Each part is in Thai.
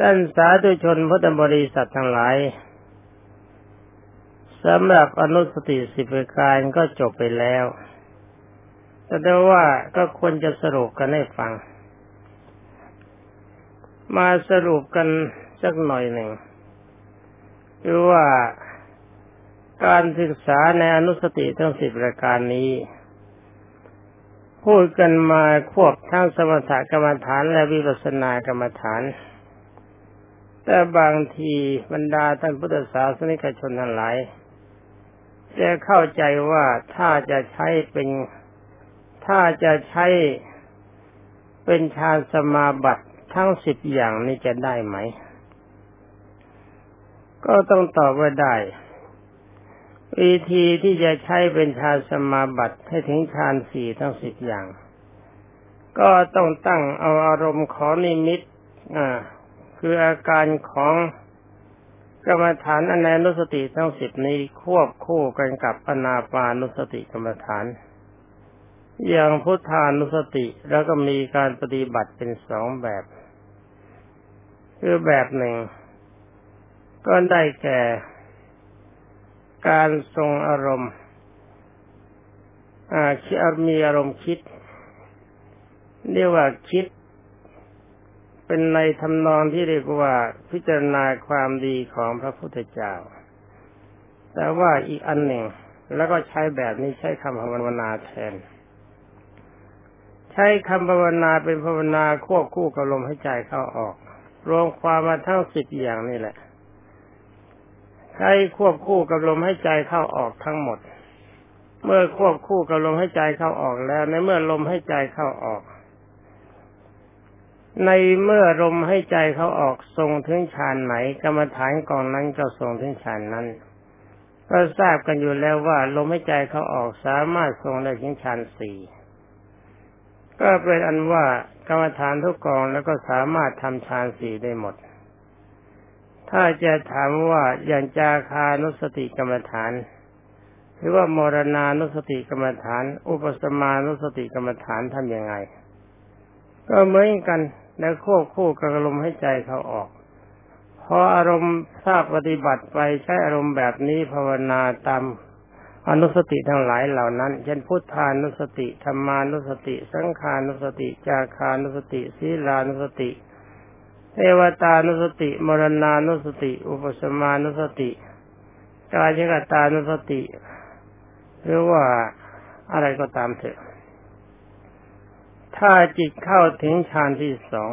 ด้านสาธุชนพุทธบริษัททั้งหลายสำหรับอนุสติสิบประการก็จบไปแล้ว แต่ว่าก็ควรจะสรุปกันให้ฟัง มาสรุปกันสักหน่อยหนึ่งคือว่าการศึกษาในอนุสติทั้งสิบประการนี้ พูดกันมาควบทั้งสมถกรรมฐานและวิปัสสนากรรมฐาน แต่บางทีบรรดาท่านพุทธศาสนิกชนทั้งหลายจะเข้าใจว่าถ้าจะใช้เป็นถ้าจะใช้เป็นฌานสมาบัติทั้งสิบอย่างนี้จะได้ไหม ก็ต้องตอบว่าได้ วิธีที่จะใช้เป็นฌานสมาบัติให้ถึงฌานสี่ทั้งสิบอย่าง ก็ต้องตั้งเอาอารมณ์ของนิมิตอ่า คืออาการของกรรมฐานอนนุสติทั้งสิบนี้ควบคู่กันกับอนาปานุสติกรรมฐาน อย่างพุทธานุสติแล้วก็มีการปฏิบัติเป็นสองแบบ คือแบบหนึ่ง ก็ได้แก่ การทรงอารมณ์อาคิดมีอารมณ์คิด เรียกว่าคิด เป็นในทำนองที่เรียกว่าพิจารณาความดีของพระพุทธเจ้า แต่ว่าอีกอันหนึ่งแล้วก็ใช้แบบนี้ใช้คำภาวนาแทน ใช้คำภาวนาเป็นภาวนาควบคู่กับลมหายใจเข้าออก รวมความมาทั้งสิบอย่างนี่แหละ ใช้ควบคู่กับลมหายใจเข้าออกทั้งหมด เมื่อควบคู่กับลมหายใจเข้าออกแล้วในเมื่อลมหายใจเข้าออก ในเมื่อลมให้ใจเขาออกทรงถึงฌานไหน กรรมฐานกองนั้นก็ทรงถึงฌานนั้น ก็ทราบกันอยู่แล้วว่า ลมให้ใจเขาออกสามารถทรงได้ถึงฌานสี่ก็เป็นอันว่ากรรมฐานทุกกองแล้วก็สามารถทำฌานสี่ได้หมด ถ้าจะถามว่าอย่างจาคานุสติกรรมฐาน หรือว่ามรณานุสติกรรมฐาน อุปสมานุสติกรรมฐานทำยังไง ก็เหมือนกัน แล้วควบคู่กับอารมให้ใจเขาออก พออารมณ์ทราบปฏิบัติไปใช้อารมณ์แบบนี้ภาวนาตามอนุสติทั้งหลายเหล่านั้น เช่นพุทธานุสติธรรมานุสติ สังขานุสติ จาคานุสติศีลานุสติ เทวตานุสติ มรณานุสติ อุปสมานุสติ กายกตานุสติ หรือว่าอะไรก็ตามเถอะ ถ้าจิตเข้าถึงฌานที่สอง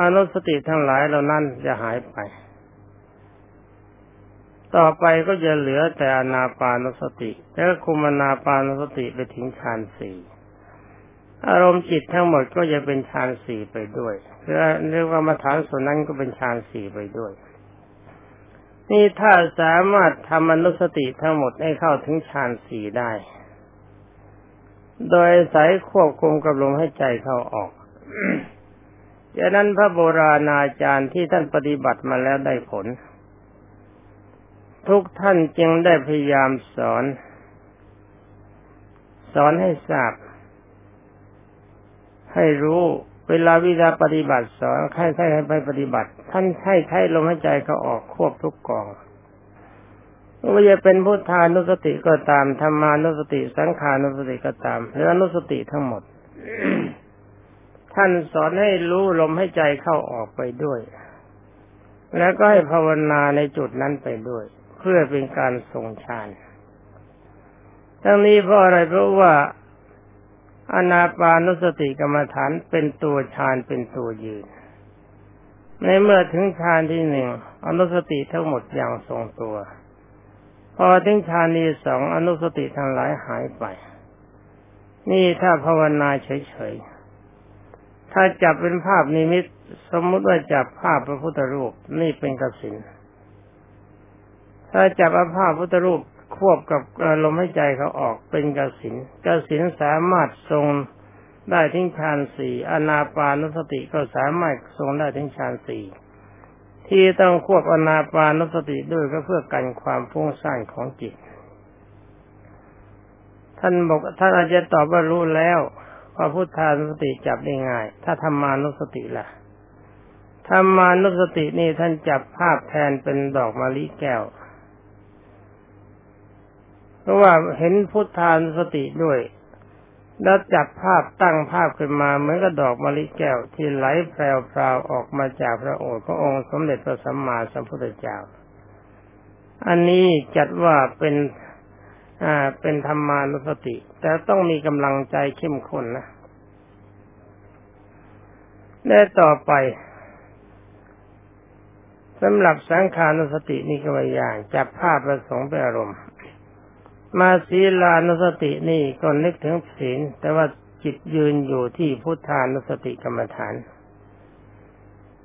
อนุสติทั้งหลายเหล่านั้นจะหายไป ต่อไปก็จะเหลือแต่อนาปานสติ แล้วคุมนาปานสติไปถึงฌานสี่อารมณ์จิตทั้งหมดก็จะเป็นฌานสี่ไปด้วยเรียกว่ามาฐานส่วนนั้นก็เป็นฌานสี่ไปด้วย นี่ถ้าสามารถทำอนุสติทั้งหมดให้เข้าถึงฌานสี่ได้ โดยสายควบคุมกับลมให้ใจเข้าออกดังนั้นพระโบราณอาจารย์ที่ท่านปฏิบัติมาแล้วได้ผล ทุกท่านจึงได้พยายามสอน สอนให้ทราบ ให้รู้เวลาวิชาปฏิบัติสอนใครใครให้ไปปฏิบัติ ท่านให้ใช้ลมหายใจเขาออกควบทุกกอง ว่าจะเป็นพุทธานุสติก็ตามธรรมานุสติ สังขานุสติก็ตามหรืออนุสติทั้งหมด ท่านสอนให้รู้ลมให้ใจเข้าออกไปด้วย แล้วก็ให้ภาวนาในจุดนั้นไปด้วย เพื่อเป็นการทรงฌานทั้งนี้เพราะอะไรเพราะว่าอนาปานุสติกรรมฐานเป็นตัวฌานเป็นตัวยืน ในเมื่อถึงฌานที่หนึ่งอนุสติทั้งหมดอย่างทรงตัว พอถึงฌานีสองอนุสติทั้งหลายหายไป นี่ถ้าภาวนาเฉยๆ ถ้าจับเป็นภาพนิมิต สมมุติว่าจับภาพพระพุทธรูปนี่เป็นกสินถ้าจับภาพพุทธรูปควบกับลมหายใจเขาออกเป็นกสินกสินสามารถทรงได้ทิ้งฌานสี่อนาปานุสติก็สามารถทรงได้ทิ้งฌานสี่ ที่ต้องควบอนาปานุสติด้วยก็เพื่อกันความฟุ้งซ่านของจิต ท่านบอกท่านอาจจะตอบว่ารู้แล้วว่าพุทธานุสติจับได้ง่าย ถ้าธรรมานุสติล่ะธรรมานุสตินี่ท่านจับภาพแทนเป็นดอกมะลิแก้ว เพราะว่าเห็นพุทธานุสติด้วย แล้วจับภาพตั้งภาพขึ้นมาเหมือนกับดอกมะลิแก้วที่ไหลแพรวๆออกมาจากพระโอษฐ์ขององค์สมเด็จพระสัมมาสัมพุทธเจ้า อันนี้จัดว่าเป็นอ่าเป็นธรรมานุสติ แต่ต้องมีกำลังใจเข้มข้นนะและต่อไปสำหรับสังขานุสตินี่ก็อย่างจับภาพประสงค์เป็นอารมณ์ มาศีลานุสตินี่ก็นึกถึงศีล แต่ว่าจิตยืนอยู่ที่พุทธานุสติกรรมฐาน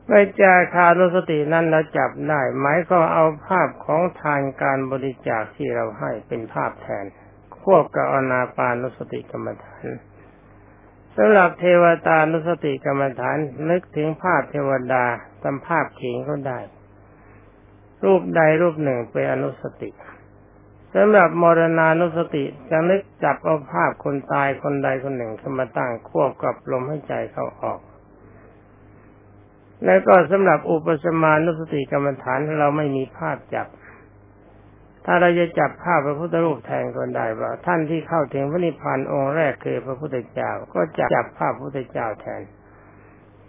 ไ่จาคานุสตินั้นเราจับได้หมายก็เอาภาพของทานการบริจาคที่เราให้เป็นภาพแทน ควบกับอนาปานุสติกรรมฐานสำหรับเทวตานุสติกรรมฐานนึกถึงภาพเทวดาตามภาพเขียงก็ได้ รูปใดรูปหนึ่งเป็นอนุสติ สำหรับมรณานุสติจะนึกจับเอาภาพคนตายคนใดคนหนึ่งขึ้นมาตั้งควบกับลมหายใจเข้าออก แล้วก็สำหรับอุปสมานุสติกรรมฐานเราไม่มีภาพจับ ถ้าเราจะจับภาพพระพุทธรูปแทนคนได้ว่า ท่านที่เข้าถึงพระนิพพานองค์แรกคือพระพุทธเจ้า ก็จะจับภาพพระพุทธเจ้าแทน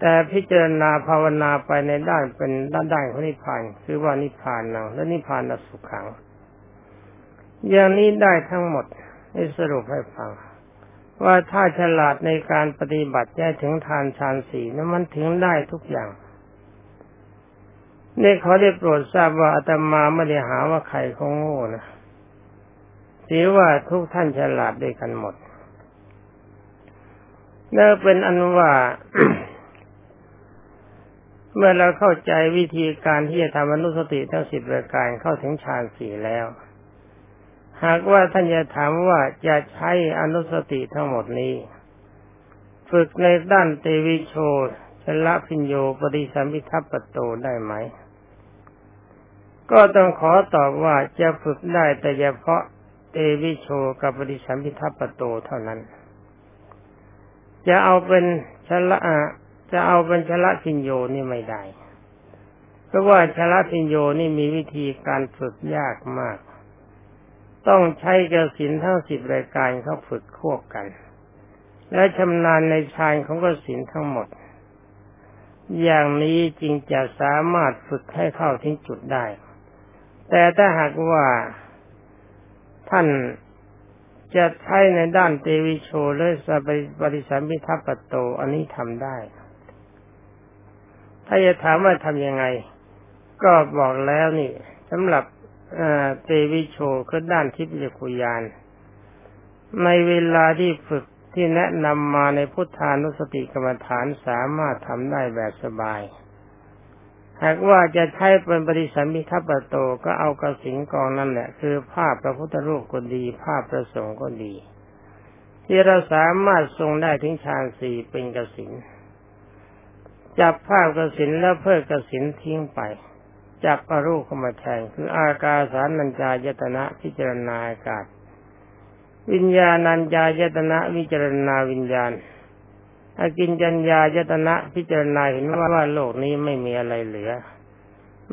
แต่พิจารณาภาวนาไปในด้านเป็นด้านด้านของนิพพานคือว่านิพพานนังและนิพพานสุขขัง อย่างนี้ได้ทั้งหมดให้สรุปให้ฟัง ว่าถ้าฉลาดในการปฏิบัติแย่ถึงทานฌานสีนั้นมันถึงได้ทุกอย่างนี่เขาได้โปรดทราบว่าอาตมาไม่ได้หาว่าใครเขาโง่นะถือว่าทุกท่านฉลาดด้วยกันหมดนั่นเป็นอันว่า เมื่อเราเข้าใจวิธีการที่จะทำอนุสติทั้งสิบรายการเข้าถึงฌานสี่แล้ว หากว่าท่านจะถามว่าจะใช้อนุสติทั้งหมดนี้ ฝึกในด้านเตวิโชชละพิญโยปฏิสัมพิทัปโตได้ไหม ก็ต้องขอตอบว่าจะฝึกได้แต่เฉพาะเตวิโชกับปฏิสัมพิทัปโตเท่านั้น จะเอาเป็นชละจะเอาเป็นชละพิญโยนี่ไม่ได้ เพราะว่าชละพิญโยนี่มีวิธีการฝึกยากมาก ต้องใช้กระสินทั้งสิบรายการเขาฝึกควบกัน และชำนาญในชายของกสินทั้งหมด อย่างนี้จึงจะสามารถฝึกให้เข้าถึงจุดได้ แต่ถ้าหากว่าท่านจะใช้ในด้านเตวิโชหรือสปริสัมพิทัปโต อันนี้ทำได้ ถ้าจะถามว่าทำยังไง ก็บอกแล้วนี่สำหรับ เตวิโชคือด้านทิพยคุยาน ในเวลาที่ฝึกที่แนะนำมาในพุทธานุสติกรรมฐานสามารถทำได้แบบสบาย หากว่าจะใช้เป็นปฏิสัมพิทัปโตก็เอากระสินกองนั่นแหละ คือภาพพระพุทธรูปก็ดี ภาพพระสงฆ์ก็ดี ที่เราสามารถทรงได้ถึงฌานสี่เป็นกระสินจับภาพกระสินแล้วเพิกกระสินทิ้งไป จับอรูปเข้ามาแทนคืออากาสานัญจายตนะพิจารณาอากาศ วิญญาณัญญายตนะวิจารณาวิญญาณอากินจัญญายตนะพิจารณาเห็นว่าว่าโลกนี้ไม่มีอะไรเหลือ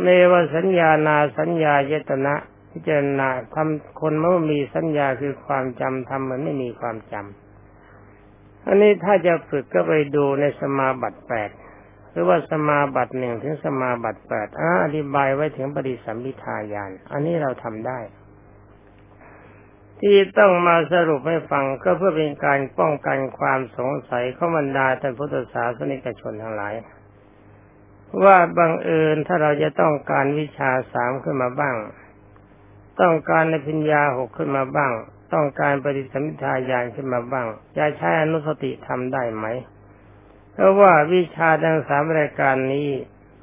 เมวสัญญานาสัญญายตนะพิจารณาทำคนเมื่อมีสัญญาคือความจำทำมันไม่มีความจำอันนี้ถ้าจะฝึกก็ไปดูในสมาบัติแปด หรือว่าสมาบัติหนึ่งถึงสมาบัติแปดอธิบายไว้ถึงปฏิสัมพิทายาน อันนี้เราทำได้ ที่ต้องมาสรุปให้ฟังก็เพื่อเป็นการป้องกันความสงสัยข้อบรรดาท่านพุทธศาสนิกชนทั้งหลาย ว่าบังเอิญถ้าเราจะต้องการวิชาสามขึ้นมาบ้าง ต้องการในพิญญาหกขึ้นมาบ้าง ต้องการปฏิสัมพิทายานขึ้นมาบ้างจะใช้อนุสติทำได้ไหม ราะว่าวิชาดังสามรายการนี้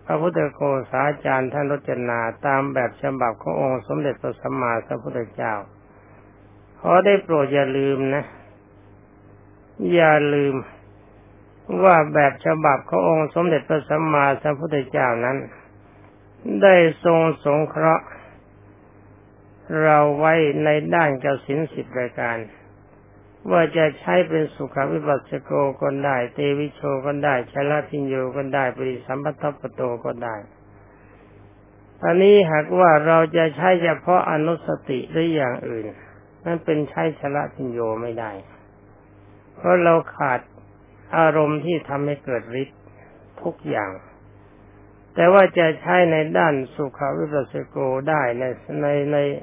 พระพุทธโกษาจารย์ท่านรจนาตามแบบฉบับขององค์สมเด็จพระสัมมาสัมพุทธเจ้าขอได้โปรดอย่าลืมนะ อย่าลืมว่าแบบฉบับขององค์สมเด็จพระสัมมาสัมพุทธเจ้านั้น ได้ทรงสงเคราะห์ เราไว้ในด้านกสินสิบรายการ ว่าจะใช้เป็นสุขวิปัสสโกก็ได้ เตวิโชก็ได้ชลาพิญโยก็ได้ปริสัมพัทปโตก็ได้ตอนนี้หากว่าเราจะใช้เฉพาะอนุสติหรืออย่างอื่น นั่นเป็นใช้ชละพิญโยไม่ได้ เพราะเราขาดอารมณ์ที่ทำให้เกิดฤทธิ์ทุกอย่าง แต่ว่าจะใช้ในด้านสุขวิปัสสโกได้ในใน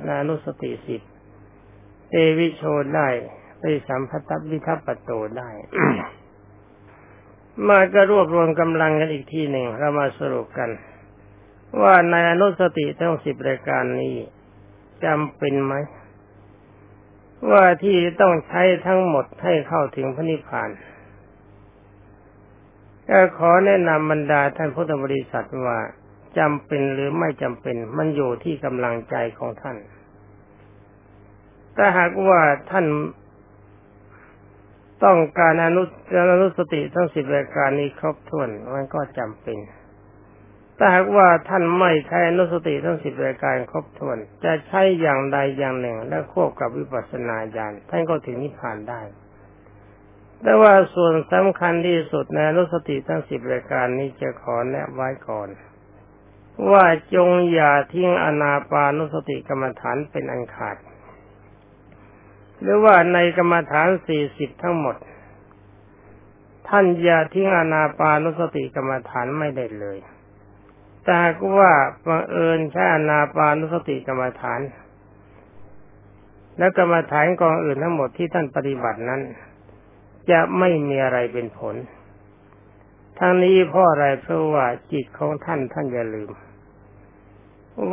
ในอนุสติสิบเตวิโชได้ สัมพัตวิทัปโตได้มาก็รวบรวมกำลังกันอีกทีหนึ่งเรามาสรุปกัน ว่าในอนุสติทั้งสิบรายการนี้จำเป็นไหม ว่าที่ต้องใช้ทั้งหมดให้เข้าถึงพระนิพพานก็ขอแนะนำบรรดาท่านพุทธบริษัทว่าจำเป็นหรือไม่จำเป็น มันอยู่ที่กำลังใจของท่าน ถ้าหากว่าท่าน ต้องการอนุอนุสติทั้งสิบรายการนี้ครบถ้วนมันก็จำเป็นถ้าหากว่าท่านไม่ใช้อนุสติทั้งสิบรายการครบถ้วน จะใช้อย่างใดอย่างหนึ่ง และควบกับวิปัสสนาญาณท่านก็ถึงนิพพานได้ แต่ว่าส่วนสำคัญที่สุดในอนุสติทั้งสิบรายการนี้จะขอแนะไว้ก่อน ว่าจงอย่าทิ้งอนาปานุสติกรรมฐานเป็นอันขาด หรือว่าในกรรมฐานสี่สิบทั้งหมด ท่านอย่าทิ้งอนาปานุสติกรรมฐานไม่ได้เลยแต่หากว่าบังเอิญใช้อนาปานุสติกรรมฐาน และกรรมฐานกองอื่นทั้งหมดที่ท่านปฏิบัตินั้น จะไม่มีอะไรเป็นผลทั้งนี้เพราะอะไรเพราะว่าจิตของท่านท่านอย่าลืม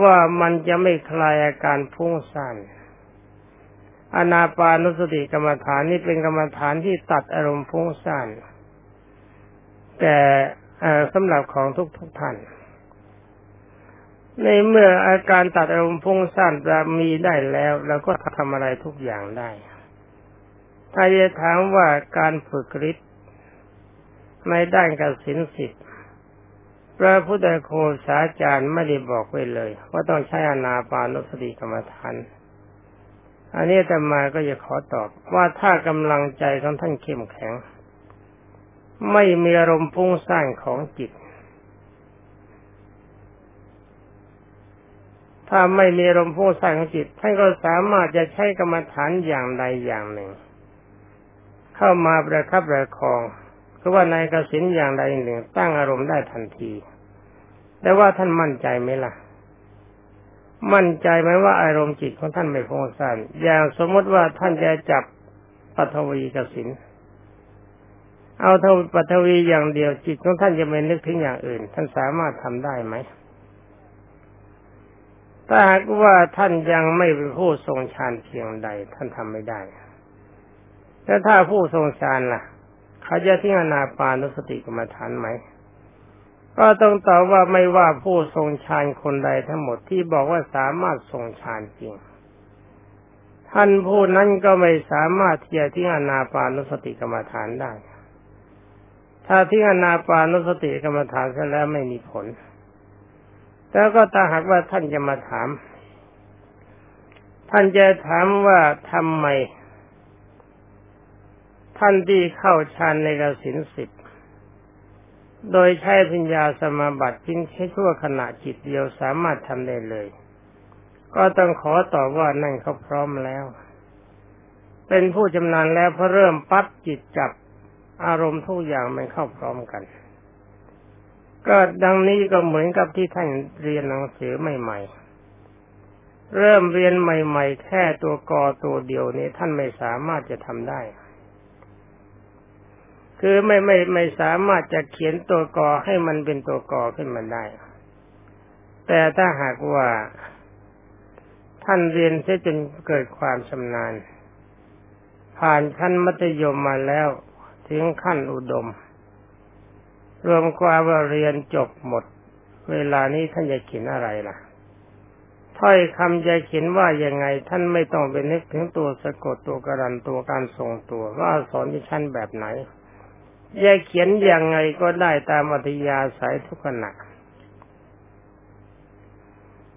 ว่ามันจะไม่คลายอาการพุ่งซ่าน อนาปานุสติกรรมฐานนี่เป็นกรรมฐานที่ตัดอารมณ์ฟุ้งซ่านแต่สำหรับของทุกทุกท่าน ในเมื่ออาการตัดอารมณ์ฟุ้งซ่านจะมีได้แล้วเราก็ทำอะไรทุกอย่างได้ ถ้าจะถามว่าการฝึกฤทธิ์ในด้านกสินสิทธิ์พระพุทธโคสาจารย์ไม่ได้บอกไว้เลย ว่าต้องใช้อนาปานุสติกรรมฐาน อันนี้แต่มาก็จะขอตอบว่าถ้ากำลังใจของท่านเข้มแข็ง ไม่มีอารมณ์พุ่งสร้างของจิต ถ้าไม่มีอารมณ์พุ่งสร้างของจิตท่านก็สามารถจะใช้กรรมฐานอย่างใดอย่างหนึ่ง เข้ามาประคับประคองคือว่าในกสินอย่างใดหนึ่งตั้งอารมณ์ได้ทันที แต่ว่าท่านมั่นใจไหมล่ะ มั่นใจไหมว่าอารมณ์จิตของท่านไม่คงซ่านอย่างสมมติว่าท่านจะจับปัทวีกสินเอาเท่าปัทวีอย่างเดียวจิตของท่านจะไม่นึกถึงอย่างอื่น ท่านสามารถทำได้ไหมถ้าหากว่าท่านยังไม่เป็นผู้ทรงฌานเพียงใด ท่านทำไม่ได้แล้วถ้าผู้ทรงฌานล่ะ เขาจะทิ้งอนาปานุสติกรรมฐานไหม ก็ต้องตอบว่าไม่ว่าผู้ทรงฌานคนใดทั้งหมดที่บอกว่าสามารถทรงฌานจริง ท่านผู้นั้นก็ไม่สามารถที่จะทิ้งอนาปานุสติกรรมฐานได้ ถ้าทิ้งอนาปานุสติกรรมฐานเสร็จแล้วไม่มีผล แล้วก็ถ้าหากว่าท่านจะมาถาม ท่านจะถามว่าทำไม ท่านที่เข้าฌานในกสินสิบ โดยใช้ปัญญาสมาบัติเพียงแค่ชั่วขณะจิตเดียวสามารถทำได้เลย ก็ต้องขอตอบว่านั่นเขาพร้อมแล้ว เป็นผู้จำนานแล้วพอเริ่มปั๊บจิตจับอารมณ์ทุกอย่างมันเข้าพร้อมกัน ก็ดังนี้ก็เหมือนกับที่ท่านเรียนหนังสือใหม่ ๆ เริ่มเรียนใหม่ ๆ แค่ตัวกอตัวเดียวนี้ท่านไม่สามารถจะทำได้ คือไม่ไม่ไม่สามารถจะเขียนตัวกอให้มันเป็นตัวกอขึ้นมาได้ แต่ถ้าหากว่า ท่านเรียนเสียจนเกิดความชำนาญ ผ่านขั้นมัธยมมาแล้ว ถึงขั้นอุดม รวมความว่าเรียนจบหมด เวลานี้ท่านจะเขียนอะไรล่ะถ้อยคำจะเขียนว่ายังไง ท่านไม่ต้องไปนึกถึงตัวสะกดตัวกระดันตัวการทรงตัวว่าสอนที่ชั้นแบบไหน จะเขียนอย่างไงก็ได้ตามอัธยาศัยทุกขณะ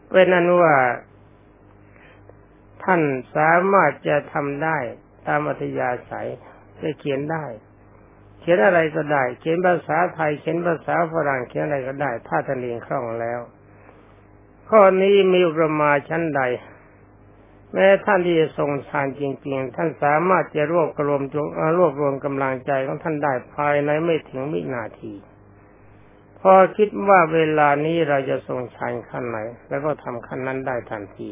เป็นนั้นว่า ท่านสามารถจะทำได้ตามอัธยาศัยจะเขียนได้ เขียนอะไรก็ได้ เขียนภาษาไทย เขียนภาษาฝรั่งเขียนอะไรก็ได้ ถ้าท่านเรียนคล่องแล้ว ข้อนี้มีอุปมาชั้นใด แม้ท่านที่จะทรงฌานจริง ๆ ท่านสามารถจะรวบรวมจงรวบรวมกำลังใจของท่านได้ภายในไม่ถึงวินาที พอคิดว่าเวลานี้เราจะทรงฌานขั้นไหน แล้วก็ทำขั้นนั้นได้ทันที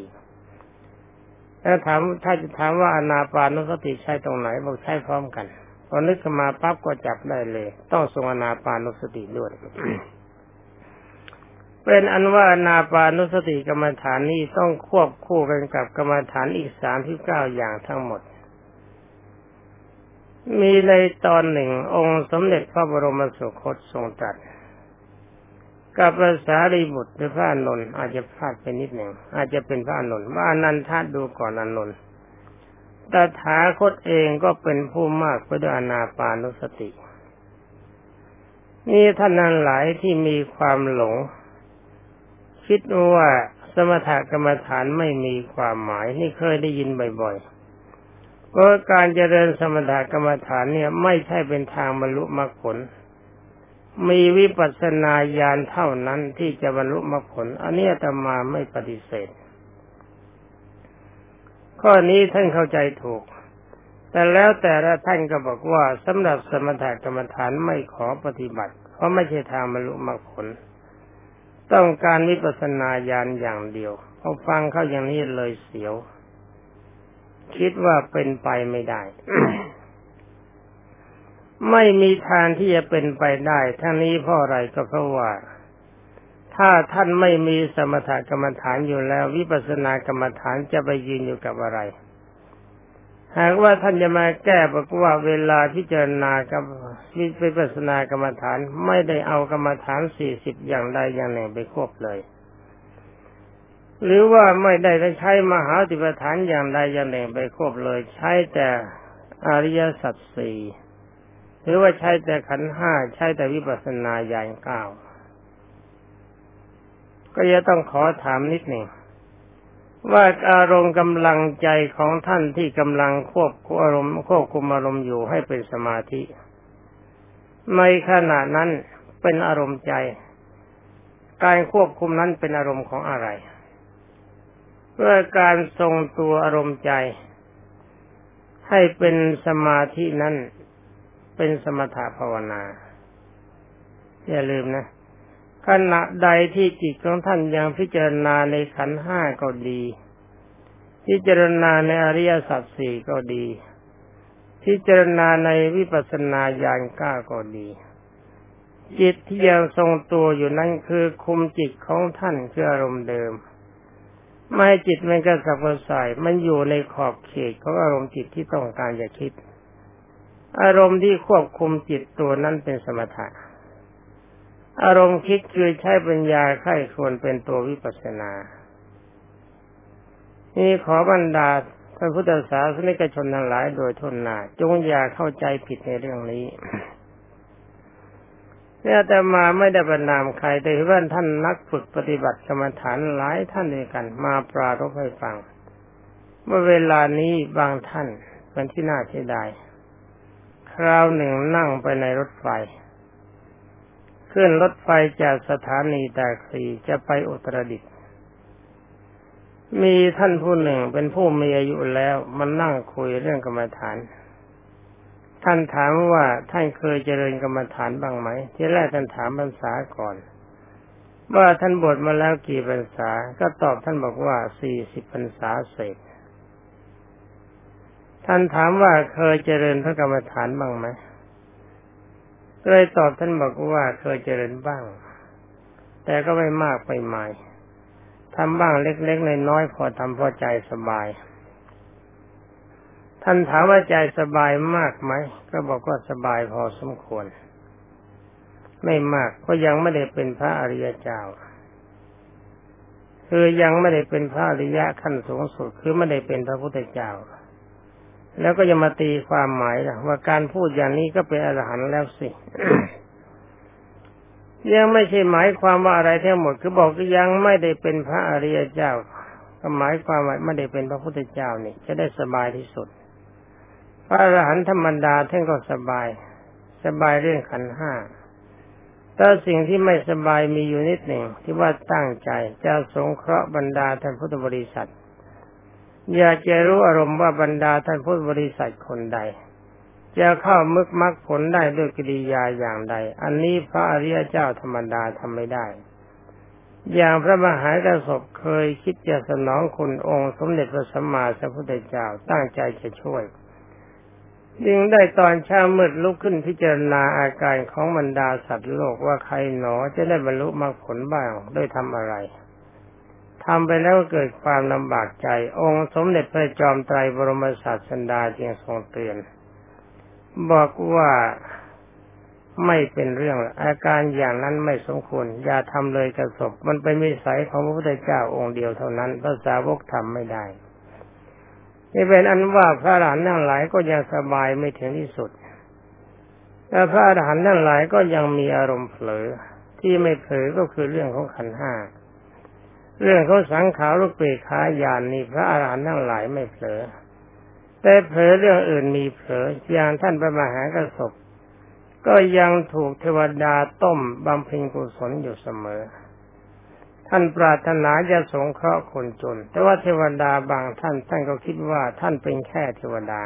แล้วถามถ้าจะถามว่าอนาปานุสติใช้ตรงไหนบอกใช้พร้อมกันพอนึกขึ้นมาปั๊บก็จับได้เลย ต้องทรงอนาปานุสติด้วย เป็นอันว่านาปานุสติกรรมฐานนี้ต้องควบคู่กันกับกรรมฐานอีกสามที่เก้าอย่างทั้งหมด มีในตอนหนึ่งองค์สมเด็จพระบรมสุคตทรงตรัสกับภาษารีบุตรหรือพระอนนท์อาจจะพลาดไปนิดหนึ่งอาจจะเป็นพระอนนท์ว่าอนันทาดูก่อนอนนท์ตถาคตเองก็เป็นผู้มากไปด้วยอนาปานุสตินี่ท่านนั้นหลายที่มีความหลง คิดว่าสมถกรรมฐานไม่มีความหมายนี่เคยได้ยินบ่อยๆเพราะการเจริญสมถกรรมฐานเนี่ยไม่ใช่เป็นทางบรรลุมรรคผล มีวิปัสสนาญาณเท่านั้นที่จะบรรลุมรรคผล อันนี้ตมาไม่ปฏิเสธ ข้อนี้ท่านเข้าใจถูก แต่แล้วแต่ละท่านก็บอกว่าสำหรับสมถกรรมฐานไม่ขอปฏิบัติ เพราะไม่ใช่ทางบรรลุมรรคผล ต้องการวิปัสสนาญาณอย่างเดียวพอฟังเข้าอย่างนี้เลยเสียว คิดว่าเป็นไปไม่ได้ ไม่มีทางที่จะเป็นไปได้ทั้งนี้เพราะอะไรก็เพราะว่า ถ้าท่านไม่มีสมถกรรมฐานอยู่แล้ว วิปัสสนากรรมฐานจะไปยืนอยู่กับอะไร หากว่าท่านจะมาแก้บอกว่าเวลาพิจารณากับวิปัสสนากรรมฐานไม่ได้เอากรรมฐานสี่สิบอย่างใดอย่างหนึ่งไปควบเลย หรือว่าไม่ได้ใช้มหาติปฐานอย่างใดอย่างหนึ่งไปควบเลย ใช้แต่อริยสัจสี่หรือว่าใช้แต่ขันห้าใช้แต่วิปัสสนาญาณเก้าก็จะต้องขอถามนิดหนึ่ง ว่าอารมณ์กำลังใจของท่านที่กำลังควบคุมอารมณ์ควบคุมอารมณ์อยู่ให้เป็นสมาธิในขณะนั้นเป็นอารมณ์ใจ การควบคุมนั้นเป็นอารมณ์ของอะไร เพื่อการทรงตัวอารมณ์ใจ ให้เป็นสมาธินั้นเป็นสมถภาวนา อย่าลืมนะ ขณะใดที่จิตของท่านยังพิจารณาในขันห้าก็ดี พิจารณาในอริยสัจสี่ก็ดี พิจารณาในวิปัสสนาญาณก้าก็ดี จิตที่ยังทรงตัวอยู่นั้นคือคุมจิตของท่านคืออารมณ์เดิม ไม่จิตมันก็สับสายมันอยู่ในขอบเขตของอารมณ์จิตที่ต้องการจะคิด อารมณ์ที่ควบคุมจิตตัวนั้นเป็นสมถะ อารมณ์คิดคือใช้ปัญญาไข้ควรเป็นตัววิปัสนา นี่ขอบรรดาท่านพุทธศาสนิกชนทั้งหลายโดยทุนนาจงอย่าเข้าใจผิดในเรื่องนี้เนี่ยแต่มาไม่ได้บรรนามใครแต่ว่าท่านนักฝึกปฏิบัติกรรมฐานหลายท่านด้วยกัน มาปรารบให้ฟัง เมื่อเวลานี้บางท่านเป็นที่น่าเสียดาย คราวหนึ่งนั่งไปในรถไฟ ขึ้นรถไฟจากสถานีตาคลีจะไปอุตรดิตถ์มีท่านผู้หนึ่งเป็นผู้มีอายุแล้วมันนั่งคุยเรื่องกรรมฐาน ท่านถามว่าท่านเคยเจริญกรรมฐานบ้างไหม ที่แรกท่านถามภาษาก่อน ว่าท่านบวชมาแล้วกี่พรรษา ก็ตอบท่านบอกว่าสี่สิบพรรษาเศษท่านถามว่าเคยเจริญพระกรรมฐานบ้างไหม เลยตอบท่านบอกว่าเคยเจริญบ้าง แต่ก็ไม่มากไปใหม่ทำบ้างเล็กๆน้อยพอทำพอใจสบาย ท่านถามว่าใจสบายมากไหม ก็บอกว่าสบายพอสมควร ไม่มากก็ยังไม่ได้เป็นพระอริยเจ้า คือยังไม่ได้เป็นพระอริยะขั้นสูงสุด คือไม่ได้เป็นพระพุทธเจ้า แล้วก็จะมาตีความหมายนะว่าการพูดอย่างนี้ก็เป็นอรหันต์แล้วสิยังไม่ใช่หมายความว่าอะไรทั้งหมด คือบอกว่ายังไม่ได้เป็นพระอริยเจ้าก็หมายความว่าไม่ได้เป็นพระพุทธเจ้านี่จะได้สบายที่สุด พระอรหันต์ธรรมดาท่านก็สบาย สบายเรื่องขันห้าแต่สิ่งที่ไม่สบายมีอยู่นิดหนึ่งที่ว่าตั้งใจจะสงเคราะห์บรรดาท่านพุทธบริษัท อยากจะรู้อารมณ์ว่าบรรดาท่านพุทธบริษัทคนใด จะเข้ามึกมักผลได้ด้วยกิริยาอย่างใด อันนี้พระอริยเจ้าธรรมดาทำไม่ได้ อย่างพระมหากระสบเคยคิดจะสนองคุณองค์สมเด็จพระสัมมาสัมพุทธเจ้าตั้งใจจะช่วยจึงได้ตอนเช้ามืดลุกขึ้นพิจารณาอาการของบรรดาสัตว์โลกว่าใครหนอจะได้บรรลุมรรคผลบ้างด้วยทำอะไร ทำไปแล้วเกิดความลำบากใจ องค์สมเด็จพระจอมไตรบรมศาสดาจึงทรงเตือน บอกว่าไม่เป็นเรื่อง อาการอย่างนั้นไม่สมควร อย่าทำเลยกระสบมันเป็นวิสัยของพระพุทธเจ้าองค์เดียวเท่านั้นภาษาวกทำไม่ได้ นี่เป็นอันว่าพระอรหันต์ทั้งหลายก็ยังสบายไม่ถึงที่สุดแต่พระอรหันต์ทั้งหลายก็ยังมีอารมณ์เผลอที่ไม่เผลอก็คือเรื่องของขันห้า เรื่องเของสังขารลูกเปกขาญาณนี่พระอารหันต์ทั้งหลายไม่เผลอ แต่เผลอเรื่องอื่นมีเผลออย่างท่านพระมหากระสบก็ยังถูกเทวดาต้มบำเพ็ญกุศลอยู่เสมอ ท่านปรารถนาจะสงเคราะห์คนจน แต่ว่าเทวดาบางท่านท่านก็คิดว่าท่านเป็นแค่เทวดา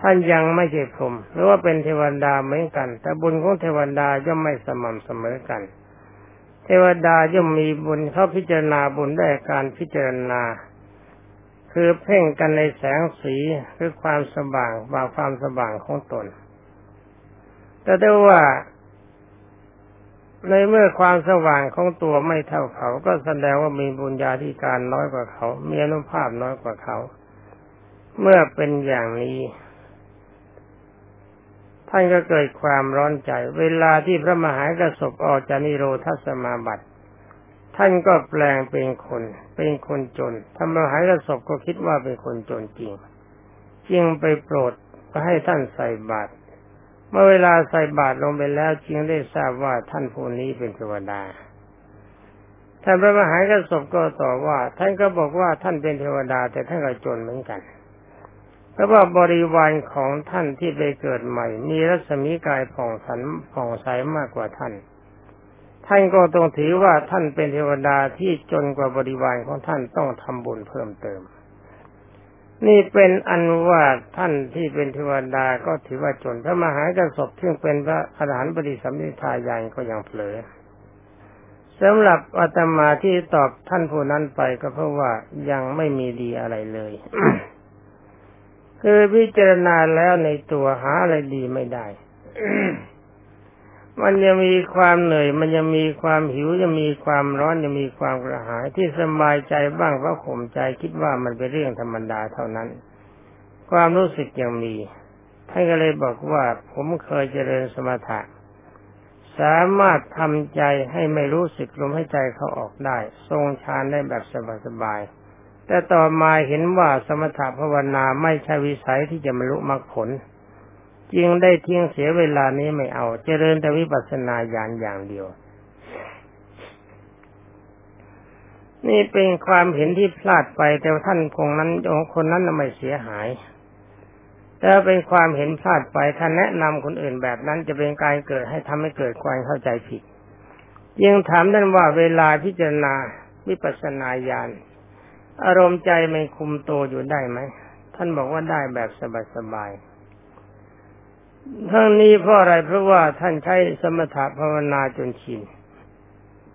ท่านยังไม่ใช่พรหมหรือว่าเป็นเทวดาเหมือนกัน แต่บุญของเทวดาย่อมไม่สม่ำเสมอกันเเทวดาย่อมมีบุญเขาพิจารณาบุญได้การพิจารณา คือเพ่งกันในแสงสีคือความสว่างบางความสว่างของตน แต่ได้ว่าในเมื่อความสว่างของตัวไม่เท่าเขา ก็แสดงว่ามีบุญญาธิการน้อยกว่าเขา มีอนุภาพน้อยกว่าเขา เมื่อเป็นอย่างนี้ ท่านก็เกิดความร้อนใจ เวลาที่พระมหากระสบออกจากนิโรธสมาบัติ ท่านก็แปลงเป็นคน เป็นคนจนพระมหากระสบก็คิดว่าเป็นคนจนจริงจึงไปโปรดให้ท่านใส่บาตรเมื่อเวลาใส่บาตรลงไปแล้วจึงได้ทราบว่าท่านผู้นี้เป็นเทวดาท่านพระมหากระสบก็ตอบว่า ท่านก็บอกว่าท่านเป็นเทวดาแต่ท่านก็จนเหมือนกัน พราะว่าบริวารของท่านที่ไปเกิดใหม่ มีรัศมีกายผ่องสันผ่องใสมากกว่าท่าน ท่านก็ต้องถือว่าท่านเป็นเทวดาที่จนกว่าบริวารของท่านต้องทำบุญเพิ่มเติม นี่เป็นอันว่าท่านที่เป็นเทวดาก็ถือว่าจนพระมหากระสบซึ่งเป็นพระอรหันต์ปฏิสัมพิทายานก็ยังเผลอสำหรับอาตมาที่ตอบท่านผู้นั้นไปก็เพราะว่ายังไม่มีดีอะไรเลย คือพิจารณาแล้วในตัวหาอะไรดีไม่ได้ มันยังมีความเหนื่อย มันยังมีความหิวยังมีความร้อนยังมีความกระหายที่สบายใจบ้างเพราะข่มใจคิดว่ามันเป็นเรื่องธรรมดาเท่านั้น ความรู้สึกยังมีท่านก็เลยบอกว่าผมเคยเจริญสมถะสามารถทำใจให้ไม่รู้สึกลมใหายใจเขาออกได้ ทรงฌานได้แบบสบายๆ แต่ต่อมาเห็นว่าสมถภาวนาไม่ใช่วิสัยที่จะบรรลุมรรคผลจึงได้ทิ้งเสียเวลานี้ไม่เอา เจริญแต่วิปัสสนาญาณอย่างเดียว นี่เป็นความเห็นที่พลาดไปแต่ท่านคงนั้นองคนนั้นไม่เสียหายแต่เป็นความเห็นพลาดไปท่านแนะนำคนอื่นแบบนั้นจะเป็นการเกิดให้ทำให้เกิดความเข้าใจผิด ยังถามท่านว่าเวลาพิจารณาวิปัสสนาญาณ อารมณ์ใจมันคุมโตอยู่ได้ไหม ท่านบอกว่าได้แบบสบายๆทั้งนี้เพราะอะไรเพราะว่าท่านใช้สมถะภาวนาจนชิน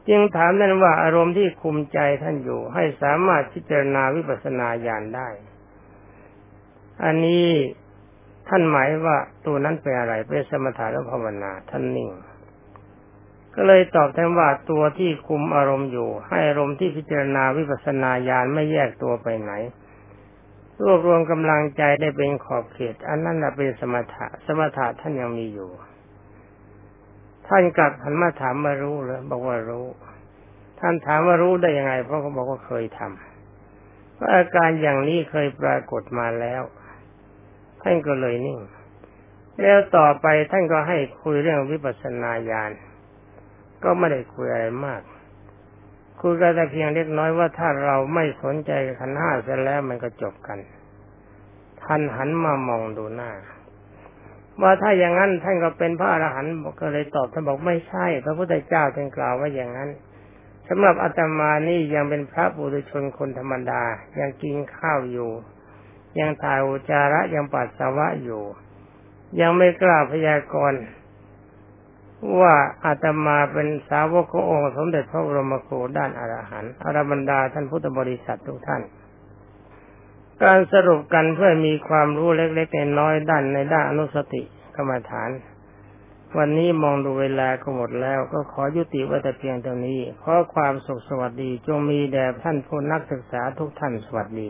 จึงถามท่านว่าอารมณ์ที่คุมใจท่านอยู่ ให้สามารถพิจารณาวิปัสสนาญาณได้ อันนี้ท่านหมายว่าตัวนั้นเป็นอะไรเป็นสมถะและภาวนาท่านนิ่ง ก็เลยตอบแทนว่าตัวที่คุมอารมณ์อยู่ ให้อารมณ์ที่พิจารณาวิปัสสนาญาณไม่แยกตัวไปไหน รวบรวมกำลังใจได้เป็นขอบเขต อันนั้นเป็นสมถะสมถะท่านยังมีอยู่ ท่านกลับหันมาถามมารู้เลยบอกว่ารู้ ท่านถามว่ารู้ได้ยังไง เพราะเขาบอกว่าเคยทำเพราะอาการอย่างนี้เคยปรากฏมาแล้ว ท่านก็เลยนิ่ง แล้วต่อไปท่านก็ให้คุยเรื่องวิปัสสนาญาณ ก็ไม่ได้คุยอะไรมาก คุยกันแต่เพียงเล็กน้อยว่าถ้าเราไม่สนใจขันห้าเสร็จแล้วมันก็จบกันทพันหันมามองดูหน้า ว่าถ้าอย่างนั้นท่านก็เป็นพระอรหันต์ก็เลยตอบท่านบอกไม่ใช่ พระพุทธเจ้าท่านกล่าวว่าอย่างนั้นสำหรับอาตมานี่ยังเป็นพระบุตรชนคนธรรมดา ยังกินข้าวอยู่ ยังถ่ายอุจาระยังปัสสาวะอยู่ ยังไม่กล้าพยากรณ์ ว่าอาตมาเป็นสาวกขององค์สมเด็จพระบรมครูด้านอรหันต์อรบรรดาท่านพุทธบริษัททุกท่าน การสรุปกันเพื่อมีความรู้เล็กๆน้อยๆด้านในด้านอนุสติกรรมฐาน วันนี้มองดูเวลาก็หมดแล้ว ก็ขอยุติไว้แต่เพียงเท่านี้ ขอความสุขสวัสดีจงมีแด่ท่านผู้นักศึกษาทุกท่านสวัสดี